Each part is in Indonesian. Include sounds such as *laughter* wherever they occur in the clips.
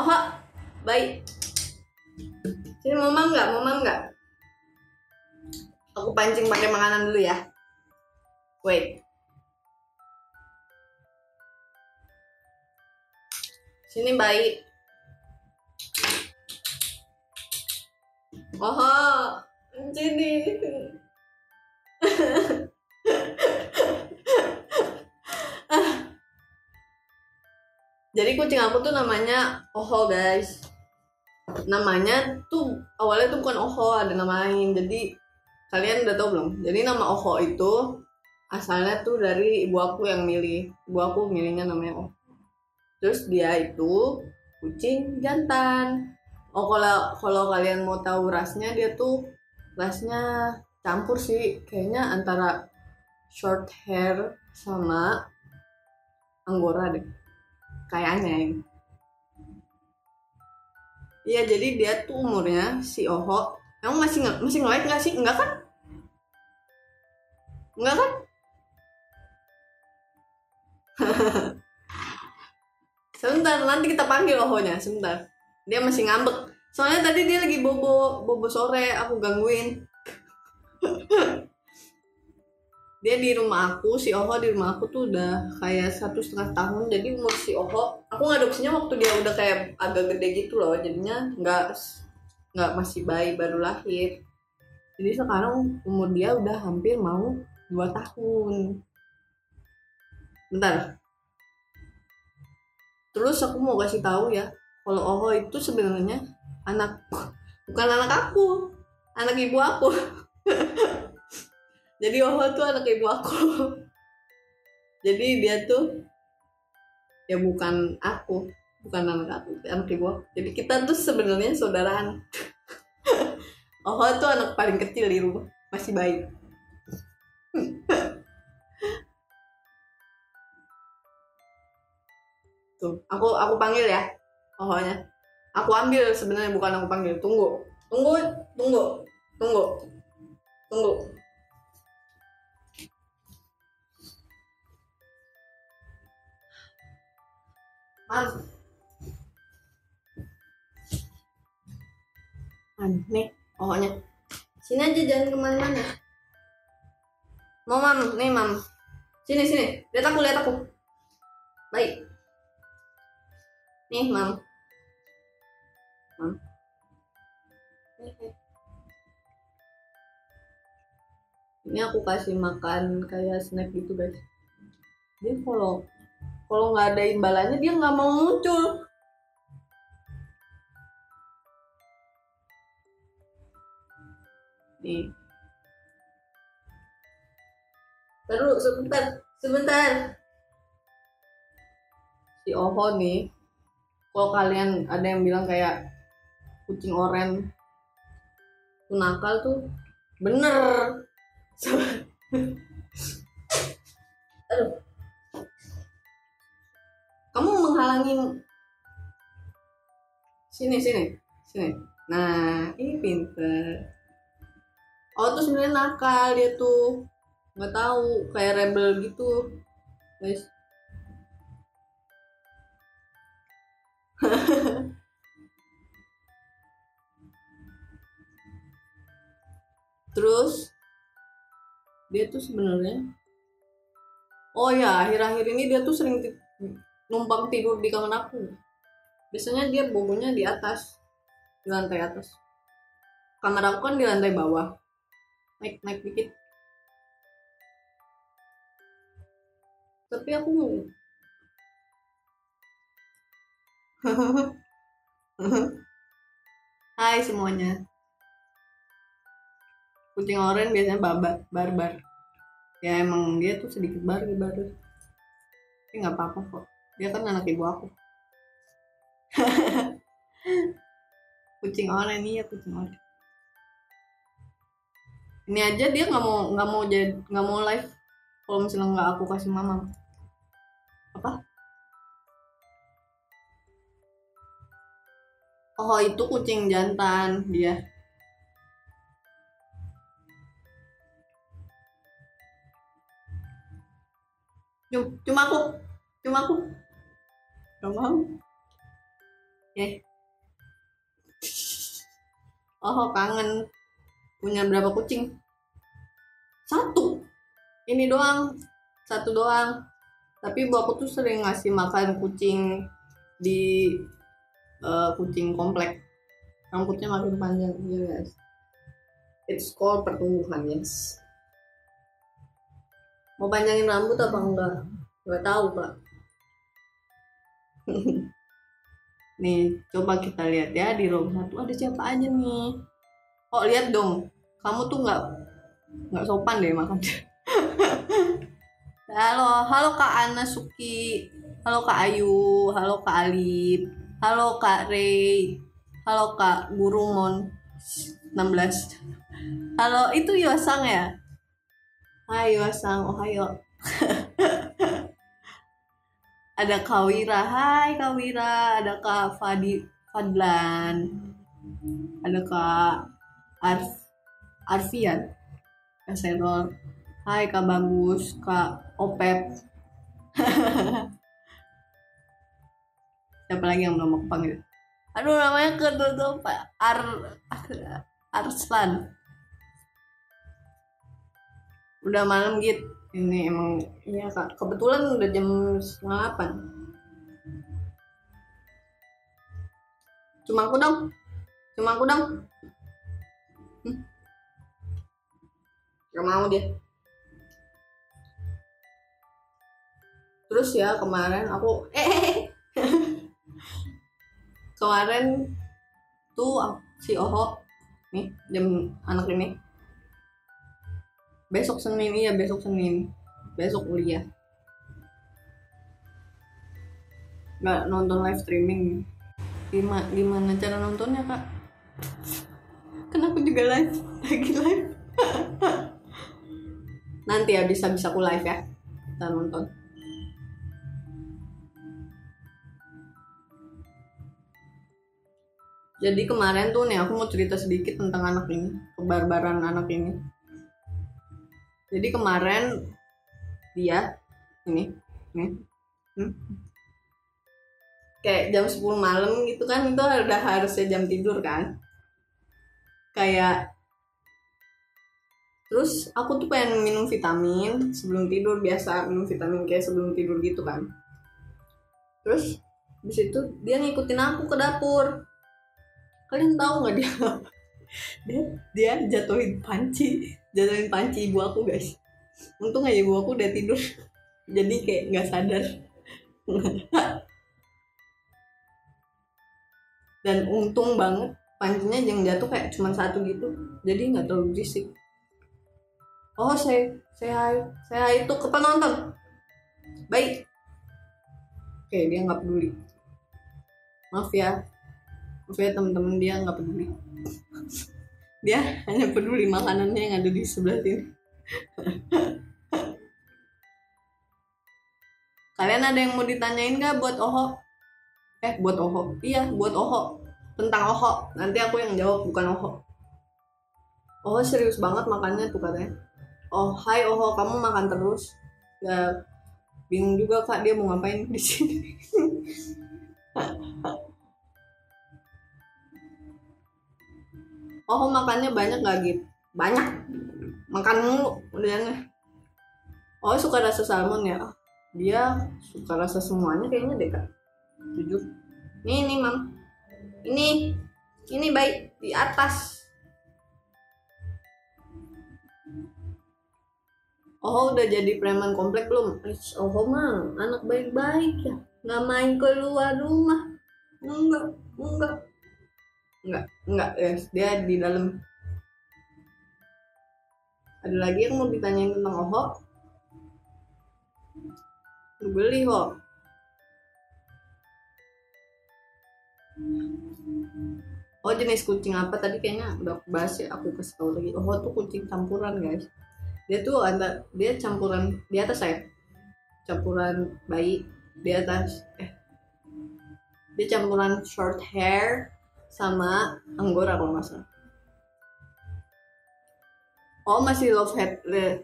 Oh, baik. Sini mau mam nggak? Mau nggak? Aku pancing pakai makanan dulu ya. Wait. Sini baik. Oh, sini. *laughs* Jadi kucing aku tuh namanya Oho guys. Namanya tuh awalnya tuh bukan Oho, ada nama lain. Jadi kalian udah tau belum? Jadi nama Oho itu asalnya tuh dari ibu aku yang milih. Ibu aku milihnya namanya Oho. Terus dia itu kucing jantan. Oh kalau kalau kalian mau tahu rasnya dia tuh rasnya campur sih kayaknya antara short hair sama anggora deh kayaknya. Iya jadi dia tuh umurnya si Oho Emang masih nge masih nge nggak sih? Enggak kan? Enggak kan? *laughs* sebentar nanti kita panggil Ohonya sebentar dia masih ngambek soalnya tadi dia lagi bobo bobo sore aku gangguin *laughs* dia di rumah aku si Oho di rumah aku tuh udah kayak satu setengah tahun. Jadi umur si Oho aku ngadopsinya waktu dia udah kayak agak gede gitu loh. Jadinya nggak nggak masih bayi baru lahir. Jadi sekarang umur dia udah hampir mau dua tahun. Bentar. Terus aku mau kasih tahu ya kalau Oho itu sebenarnya anak *laughs* bukan anak aku anak ibu aku *laughs* jadi Oho tuh anak ibu aku. *laughs* Jadi dia tuh ya bukan aku bukan anak aku anak ibu aku. Jadi kita tuh sebenarnya saudaraan Oho *laughs* tuh anak paling kecil di rumah masih bayi. *laughs* Tuh aku aku panggil ya Ohonya aku ambil sebenarnya bukan aku panggil. Tunggu. Tunggu tunggu tunggu tunggu Mam. Nih, pokoknya. Sini aja jangan ke mana-mana. Mau mam, nih mam. Sini sini, lihat aku lihat aku. Baik. Nih mam. Mam. Ini aku kasih makan kayak snack gitu guys. Dia kalau kalau nggak ada imbalannya dia nggak mau muncul. Nih. Terus sebentar sebentar. Si Oho nih kalau kalian ada yang bilang kayak kucing oren tuh nakal tuh bener. *laughs* Aduh menghalangi sini sini sini. Nah ini pinter. Oh tuh sebenarnya nakal dia tuh. Nggak tahu kayak rebel gitu guys. *laughs* Terus dia tuh sebenarnya oh ya akhir-akhir ini dia tuh sering numpang tidur di kamar aku. Biasanya dia bobonya di atas di lantai atas. Kamar aku kan di lantai bawah. Naik naik dikit. Tapi aku *laughs* Hai semuanya. Kucing oren biasanya babat barbar. Ya emang dia tuh sedikit barbar. Baru tapi nggak apa-apa kok dia kan anak ibu aku. *laughs* Kucing oren iya kucing oren ini aja dia nggak mau nggak mau jadi nggak mau live kalau misalnya nggak aku kasih mama. Apa? Oh itu kucing jantan dia. Cuma aku cuma aku gak mau. Ya oh kangen. Punya berapa kucing? Satu. Ini doang. Satu doang. Tapi ibu aku tuh sering ngasih makan kucing di uh, kucing komplek. Rambutnya makin panjang ya guys. It's called pertumbuhan yes. Mau panjangin rambut apa enggak? Nggak tahu pak *laughs* nih coba kita lihat ya di room satu ada siapa aja nih? Oh lihat dong. Kamu tuh nggak nggak sopan deh makan. *laughs* Halo halo kak Ana Suki. Halo kak Ayu. Halo kak Alip. Halo kak Ray halo kak Gurumon 16 halo itu Yosang ya? Hai Yosang Ohayo *laughs* ada Kak Wira. Hai Kak Wira. Ada Kak Fadi Fadlan. Ada Kak Arf Arfian. Kak Serol. Hai Kak Bagus. Kak Opep. *laughs* Siapa lagi yang belum aku panggil? Aduh namanya ketutup Ar Arslan. Udah malam gitu ini emang iya kak. Kebetulan udah jam setengah delapan. Cuma aku dong. Cuma aku dong. Hmm. gak mau dia. Terus ya kemarin aku eh. *laughs* Kemarin tuh si Oho nih jam anak ini besok Senin ya besok Senin. Besok kuliah. Nggak nonton live streaming. Gimana gimana cara nontonnya kak? Kenapa juga live *laughs* lagi live. *laughs* Nanti ya bisa bisa aku live ya kita nonton. Jadi kemarin tuh nih aku mau cerita sedikit tentang anak ini kebarbaran anak ini jadi kemarin dia ini ini hmm, kayak jam 10 malam gitu kan itu udah harusnya jam tidur kan? Kayak terus aku tuh pengen minum vitamin sebelum tidur biasa minum vitamin kayak sebelum tidur gitu kan? Terus di situ dia ngikutin aku ke dapur. Kalian tahu nggak dia dia dia jatuhin panci jatuhin panci ibu aku guys. Untung aja ibu aku udah tidur. Jadi kayak nggak sadar. Dan untung banget pancinya yang jatuh kayak cuma satu gitu. Jadi nggak terlalu berisik. Oh saya saya saya itu ke penonton. Baik. Oke dia nggak peduli. Maaf ya. Maksudnya temen-temen dia nggak peduli dia hanya peduli makanannya yang ada di sebelah sini. Kalian ada yang mau ditanyain nggak buat Oho? Eh buat Oho. Iya buat Oho. Tentang Oho. Nanti aku yang jawab bukan Oho. Oho serius banget makannya tuh katanya. Oh hai Oho kamu makan terus? Ya bingung juga kak dia mau ngapain di sini *laughs* oh makannya banyak gak gitu banyak. Makan mulu udah. Oh suka rasa salmon ya? Dia suka rasa semuanya kayaknya deh kak. Jujur ini nih mam. Ini ini baik di atas. Oh udah jadi preman komplek belum? Oh mah anak baik-baik ya? Nggak main keluar rumah. Enggak enggak Enggak, enggak ya, dia di dalam. Ada lagi yang mau ditanyain tentang Oho? Beli Ho. Oh jenis kucing apa tadi kayaknya udah aku bahas ya aku kasih tahu lagi. Oh tuh kucing campuran guys. Dia tuh ada dia campuran di atas saya campuran bayi di atas eh dia campuran short hair sama Anggora kalau nggak salah. Oh masih love hate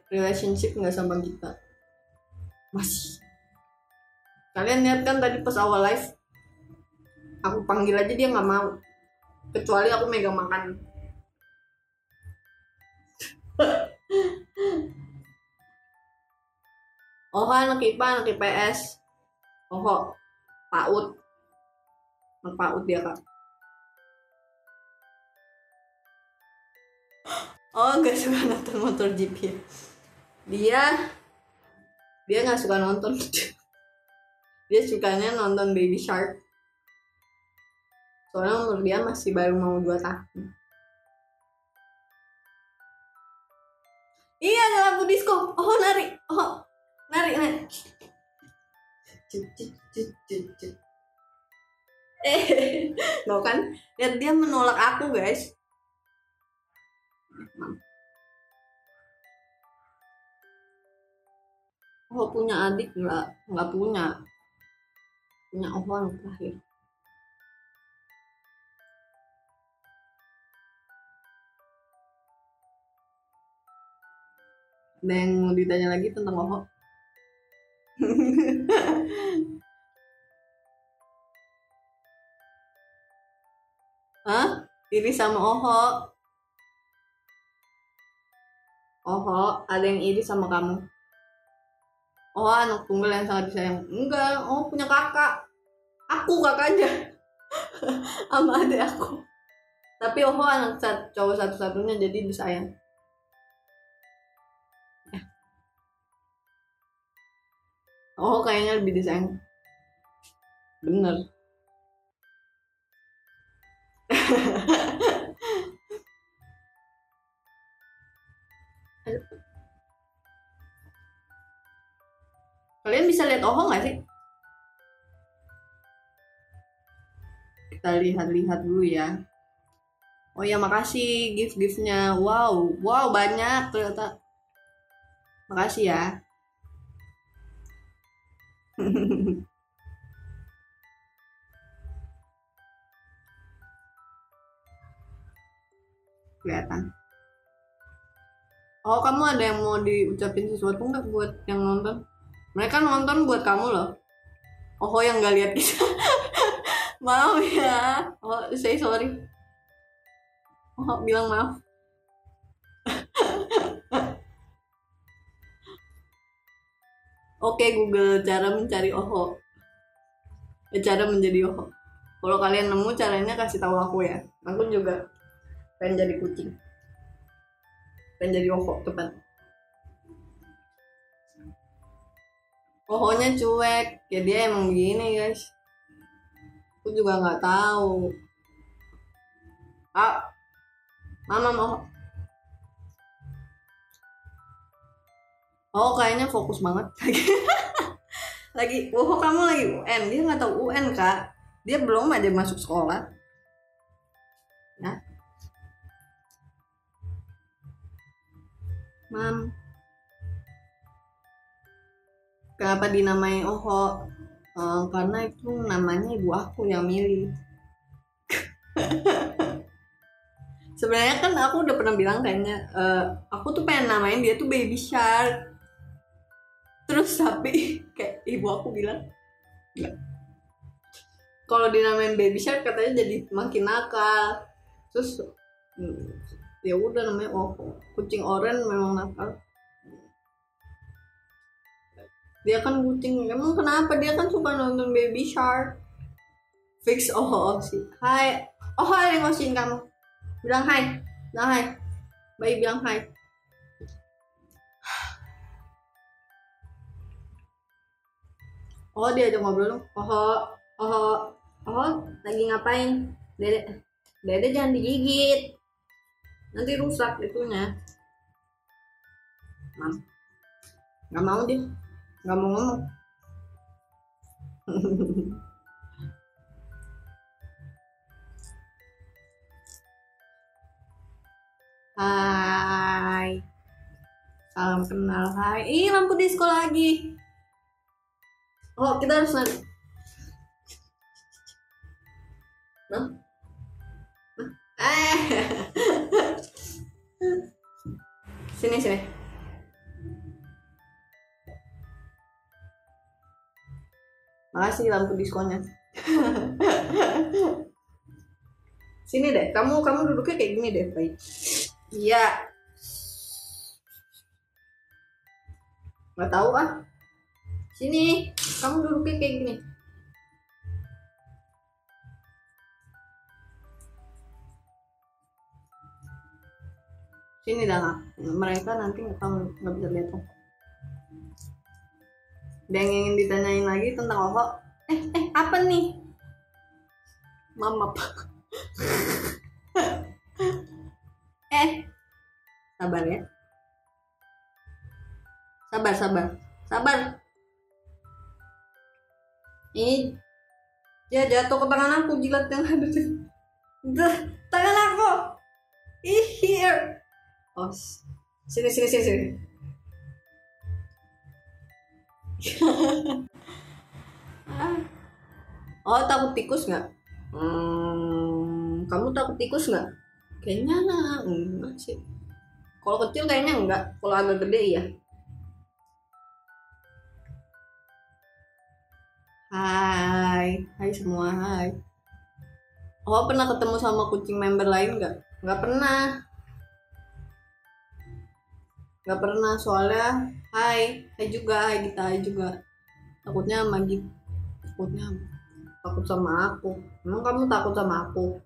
relationship nggak sama kita? Masih. Kalian lihat kan tadi pas awal live aku panggil aja dia nggak mau kecuali aku megang makan *laughs* oh anak IPA anak IPS oh PAUD anak PAUD dia kak oh nggak suka nonton motor GP dia dia nggak suka nonton. *laughs* Dia sukanya nonton Baby Shark. Soalnya umur dia masih baru mau 2 tahun. Iya ada lampu disco. Oh nari. Oh nari nari. Eh *laughs* no kan. Lihat dia menolak aku guys Oh punya adik nggak nggak punya punya yang terakhir ada yang mau ditanya lagi tentang Oho? *laughs* Hah? Iri sama Oho? Oho, ada yang iri sama kamu? Oh, anak tunggal yang sangat disayang. Enggak, oh punya kakak. Aku kakaknya. *laughs* sama adik aku. Tapi Oho anak cowok satu-satunya jadi disayang. Oh kayaknya lebih desain. Bener. *laughs* Kalian bisa lihat Oho nggak sih? Kita lihat-lihat dulu ya. Oh ya makasih gift-giftnya. Wow, wow banyak ternyata. Makasih ya. *laughs* kelihatan oh kamu ada yang mau diucapin sesuatu nggak buat yang nonton mereka nonton buat kamu loh oh yang nggak lihat kita *laughs* maaf ya oh say sorry oh bilang maaf *laughs* Oke Google cara mencari oho. Ya, cara menjadi oho. Kalau kalian nemu caranya kasih tahu aku ya. Aku juga pengen jadi kucing. Pengen jadi oho tepat. Ohonya cuek, ya dia emang begini guys. Aku juga nggak tahu. Ah, mama mau. Oh kayaknya fokus banget. *laughs* Lagi. Lagi oh kamu lagi UN dia nggak tahu UN kak. Dia belum aja masuk sekolah. Ya mam. Kenapa dinamai Oho? Uh, karena itu namanya ibu aku yang milih. *laughs* Sebenarnya kan aku udah pernah bilang kayaknya uh, aku tuh pengen namain dia tuh baby shark. Terus tapi *laughs* kayak ibu aku bilang kalau dinamain baby shark katanya jadi makin nakal. Terus hmm, ya udah namanya oh kucing oren memang nakal. Dia kan kucing emang kenapa? Dia kan suka nonton baby shark. Fix oh, oh sih hai. Oh hai ngosiin kamu. Bilang hai. Bilang hai. Bayi bilang hai. Oh dia aja ngobrol dong. Oh oh oh lagi ngapain? Dede dede jangan digigit nanti rusak itunya. Mam. Nggak mau dia nggak mau ngomong. *laughs* Hai. Salam kenal. Hai. Ih lampu disco lagi. Oh kita harus nah, eh. Sini sini. Makasih lampu diskonnya sini deh kamu kamu duduknya kayak gini deh baik iya. Nggak tahu ah. Sini kamu duduknya kayak gini sini dah mereka nanti nggak tahu nggak bisa lihat. Ada yang ingin ditanyain lagi tentang Oho eh eh apa nih? Mama *laughs* eh sabar ya. Sabar sabar. Sabar. Ini dia jatuh ke tangan aku jilat yang ada di tangan aku. Ih here oh sini sini sini sini *laughs* oh takut tikus nggak hmm, kamu takut tikus nggak kayaknya enggak sih kalau kecil kayaknya enggak kalau agak gede iya Hai, hai semua, hai. Oh, pernah ketemu sama kucing member lain nggak? Nggak pernah. Nggak pernah, soalnya hai, hai juga, hai kita, hai juga. Takutnya sama Git. Takutnya takut sama aku. Emang kamu takut sama aku?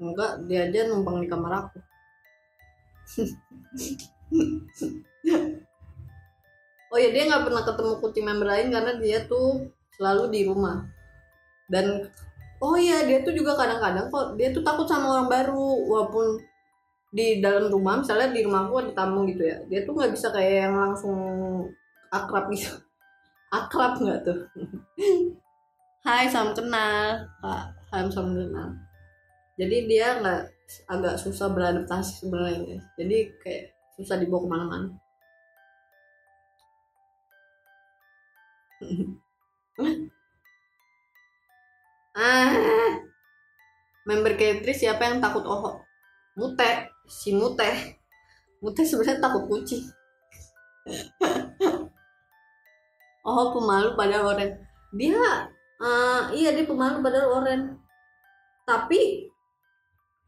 Enggak, dia aja numpang di kamar aku. *laughs* oh ya dia nggak pernah ketemu kucing member lain karena dia tuh selalu di rumah dan oh iya dia tuh juga kadang-kadang kok dia tuh takut sama orang baru walaupun di dalam rumah misalnya di rumahku ada tamu gitu ya dia tuh nggak bisa kayak yang langsung akrab gitu. *laughs* Akrab nggak tuh? *laughs* Hai salam kenal. Kak salam salam kenal. Jadi dia nggak agak susah beradaptasi sebenarnya jadi kayak susah dibawa ke mana-mana. *laughs* Ah member K3 siapa yang takut oho mute si mute. Mute sebenarnya takut kucing. *laughs* Oho pemalu pada oren. Dia eh, iya dia pemalu pada oren. Tapi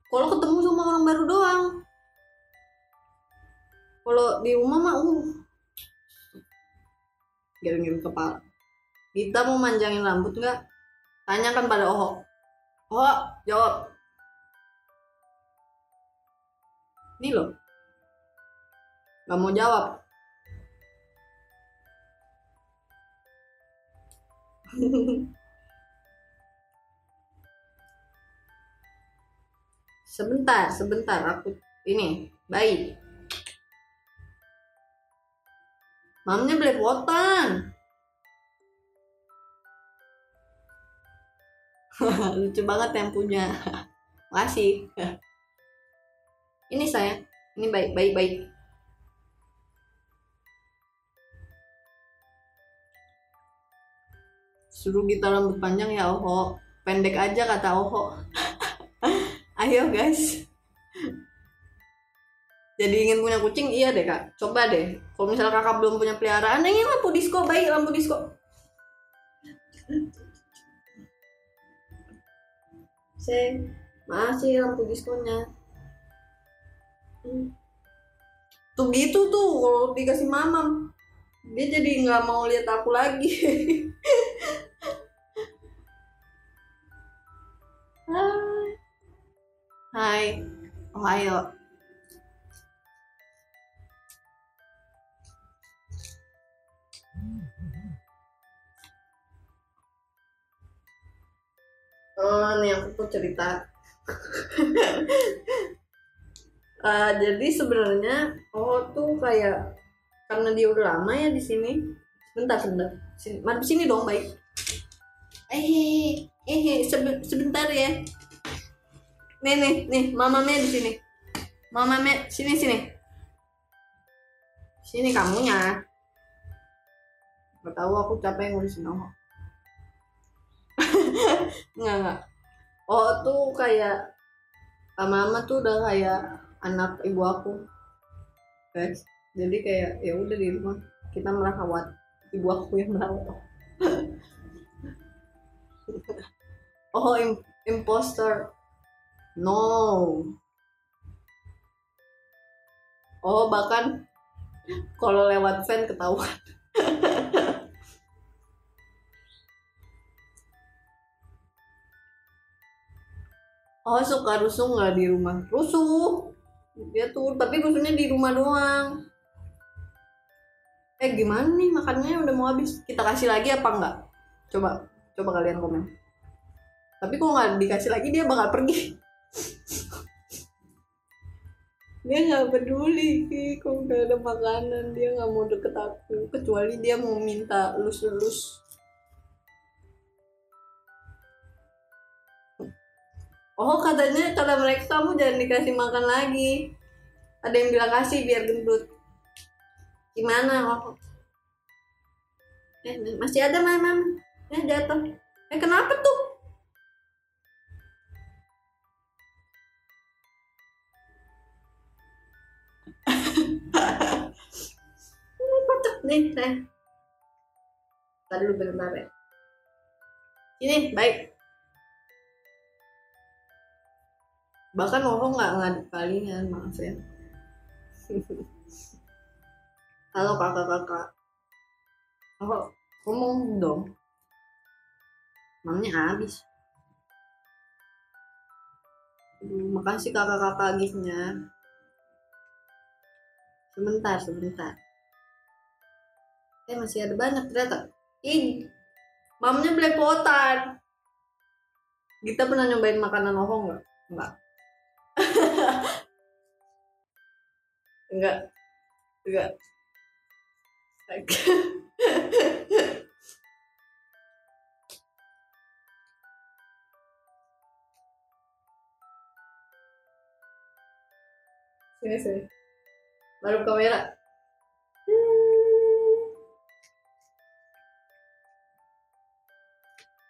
kalau ketemu sama orang baru doang. Kalau di rumah mah uh. Giring-giring kepala. Kita mau manjangin rambut nggak? Tanyakan pada Oho. Oho jawab ini loh. Nggak mau jawab. *laughs* Sebentar sebentar. Aku ini baik mamnya belepotan *laughs* lucu banget yang punya *laughs* makasih ini saya ini baik baik baik. Suruh kita rambut panjang ya Oho. Pendek aja kata Oho. *laughs* Ayo guys. Jadi ingin punya kucing? Iya deh kak. Coba deh. Kalau misalnya kakak belum punya peliharaan ini lampu disco baik lampu disco. Saya masih lampu diskonya Hmm. Tuh gitu tuh kalau dikasih mamam dia jadi nggak mau lihat aku lagi. *laughs* Hai. Hai. Ohio Oh, nih aku cerita. *laughs* Eh, jadi sebenarnya oh tuh kayak karena dia udah lama ya di sini. Sebentar, sebentar. Sini, mari sini dong, baik. Eh, eh, sebe- sebentar ya. Nih, nih, nih, mama me di sini. Mama me, sini, sini. Sini kamunya. Gak tahu aku capek ngurusin oh. Enggak, *laughs* enggak. Oh, tuh kayak mama tuh udah kayak anak ibu aku. Guys. Jadi kayak ya udah di rumah kita merawat ibu aku yang merawat. *laughs* oh, im- imposter. no oh bahkan kalau lewat fan ketahuan *laughs* oh suka rusuh nggak di rumah rusuh dia tuh tapi rusuhnya di rumah doang. Eh gimana nih? Makannya udah mau habis. Kita kasih lagi apa enggak? Coba coba kalian komen. Tapi kalau nggak dikasih lagi dia bakal pergi. *laughs* Dia nggak peduli sih kalau nggak ada makanan dia nggak mau deket aku. Kecuali dia mau minta lus-lus oh katanya kata mereka kamu jangan dikasih makan lagi. Ada yang bilang kasih biar gendut. Gimana? Oh. eh masih ada mama eh jatuh. Eh kenapa tuh? *laughs* Ini kocak nih saya Tadi dulu bentar ya. Ini baik bahkan ngomong nggak ngadep kalian maaf ya. *laughs* Halo kakak-kakak oh ngomong dong? Mamanya habis? Makasih kakak-kakak giftnya. Sebentar sebentar. Eh masih ada banyak ternyata. Ih mamanya belepotan kita pernah nyobain makanan ohong nggak? Nggak enggak. Enggak. *laughs* Sini sini. Baru kamera.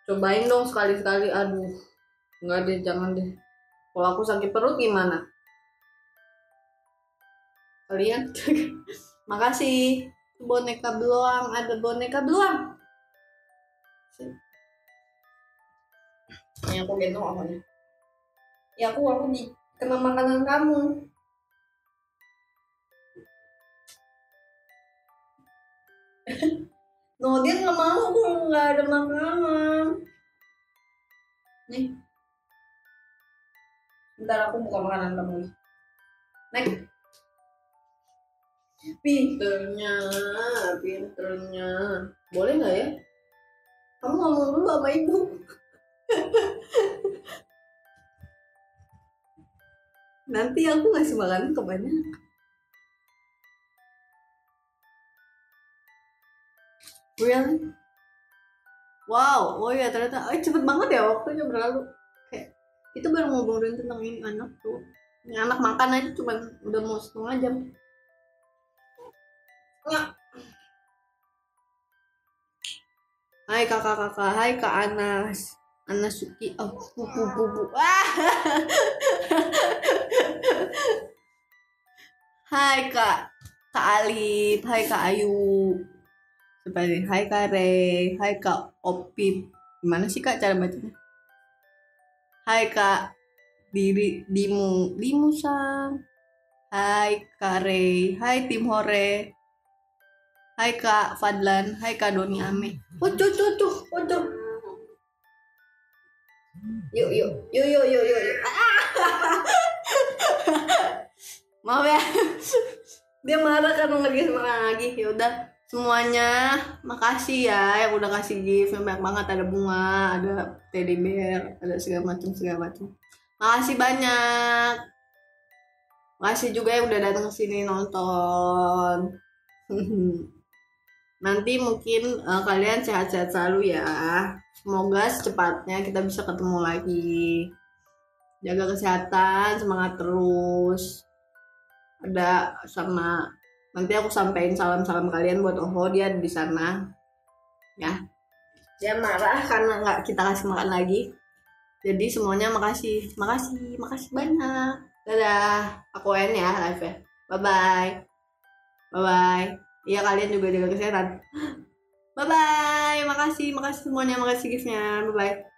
Cobain dong sekali-sekali aduh. Enggak deh jangan deh. Kalau aku sakit perut gimana kalian. *laughs* Makasih. Boneka beluang. Ada boneka beluang. Ini aku gendong apanya ya aku aku di kena makanan kamu. *laughs* No dia nggak mau. Kalau nggak ada makanan. Nih. Bentar aku buka makanan kamu nih. Next. Pinternya, pinternya. Boleh nggak ya? Kamu ngomong dulu sama ibu. *laughs* Nanti aku ngasih makanan ke banyak. Really? Wow, oh ya ternyata, eh, cepet banget ya waktunya berlalu itu baru ngobrolin tentang ini anak tuh ini anak makan aja cuma udah mau setengah jam. Hai kakak-kakak, hai Kak Anas. Anas Suki, oh pupu pupu. *laughs* hai Kak Kak Alif, hai Kak Ayu. Seperti hai Kak Re, hai Kak Opip. Gimana sih Kak cara bacanya? Hai Kak Diri Dimu Dimu Sang. Hai Kak Rey, hai Tim Hore. Hai Kak Fadlan, hai Kak Doni Ame. Tuh, oh tuh. Yuk yuk, yuk yuk yuk yuk. *laughs* Maaf ya. Dia marah karena dikasih makan lagi. Ya udah, semuanya makasih ya yang udah kasih gift yang banyak banget ada bunga ada teddy bear ada segala macam segala macam makasih banyak makasih juga yang udah datang ke sini nonton *laughs* nanti mungkin uh, kalian sehat-sehat selalu ya. Semoga secepatnya kita bisa ketemu lagi. Jaga kesehatan semangat terus. Ada sama nanti aku sampaikan salam-salam kalian buat Oho dia di sana. Ya. Dia marah karena nggak kita kasih makan lagi. Jadi semuanya makasih. Makasih makasih banyak. Dadah. Aku en ya live ya bye bye bye bye iya kalian juga jaga kesehatan. *gasps* Bye bye makasih. Makasih semuanya. Makasih giftnya. Bye bye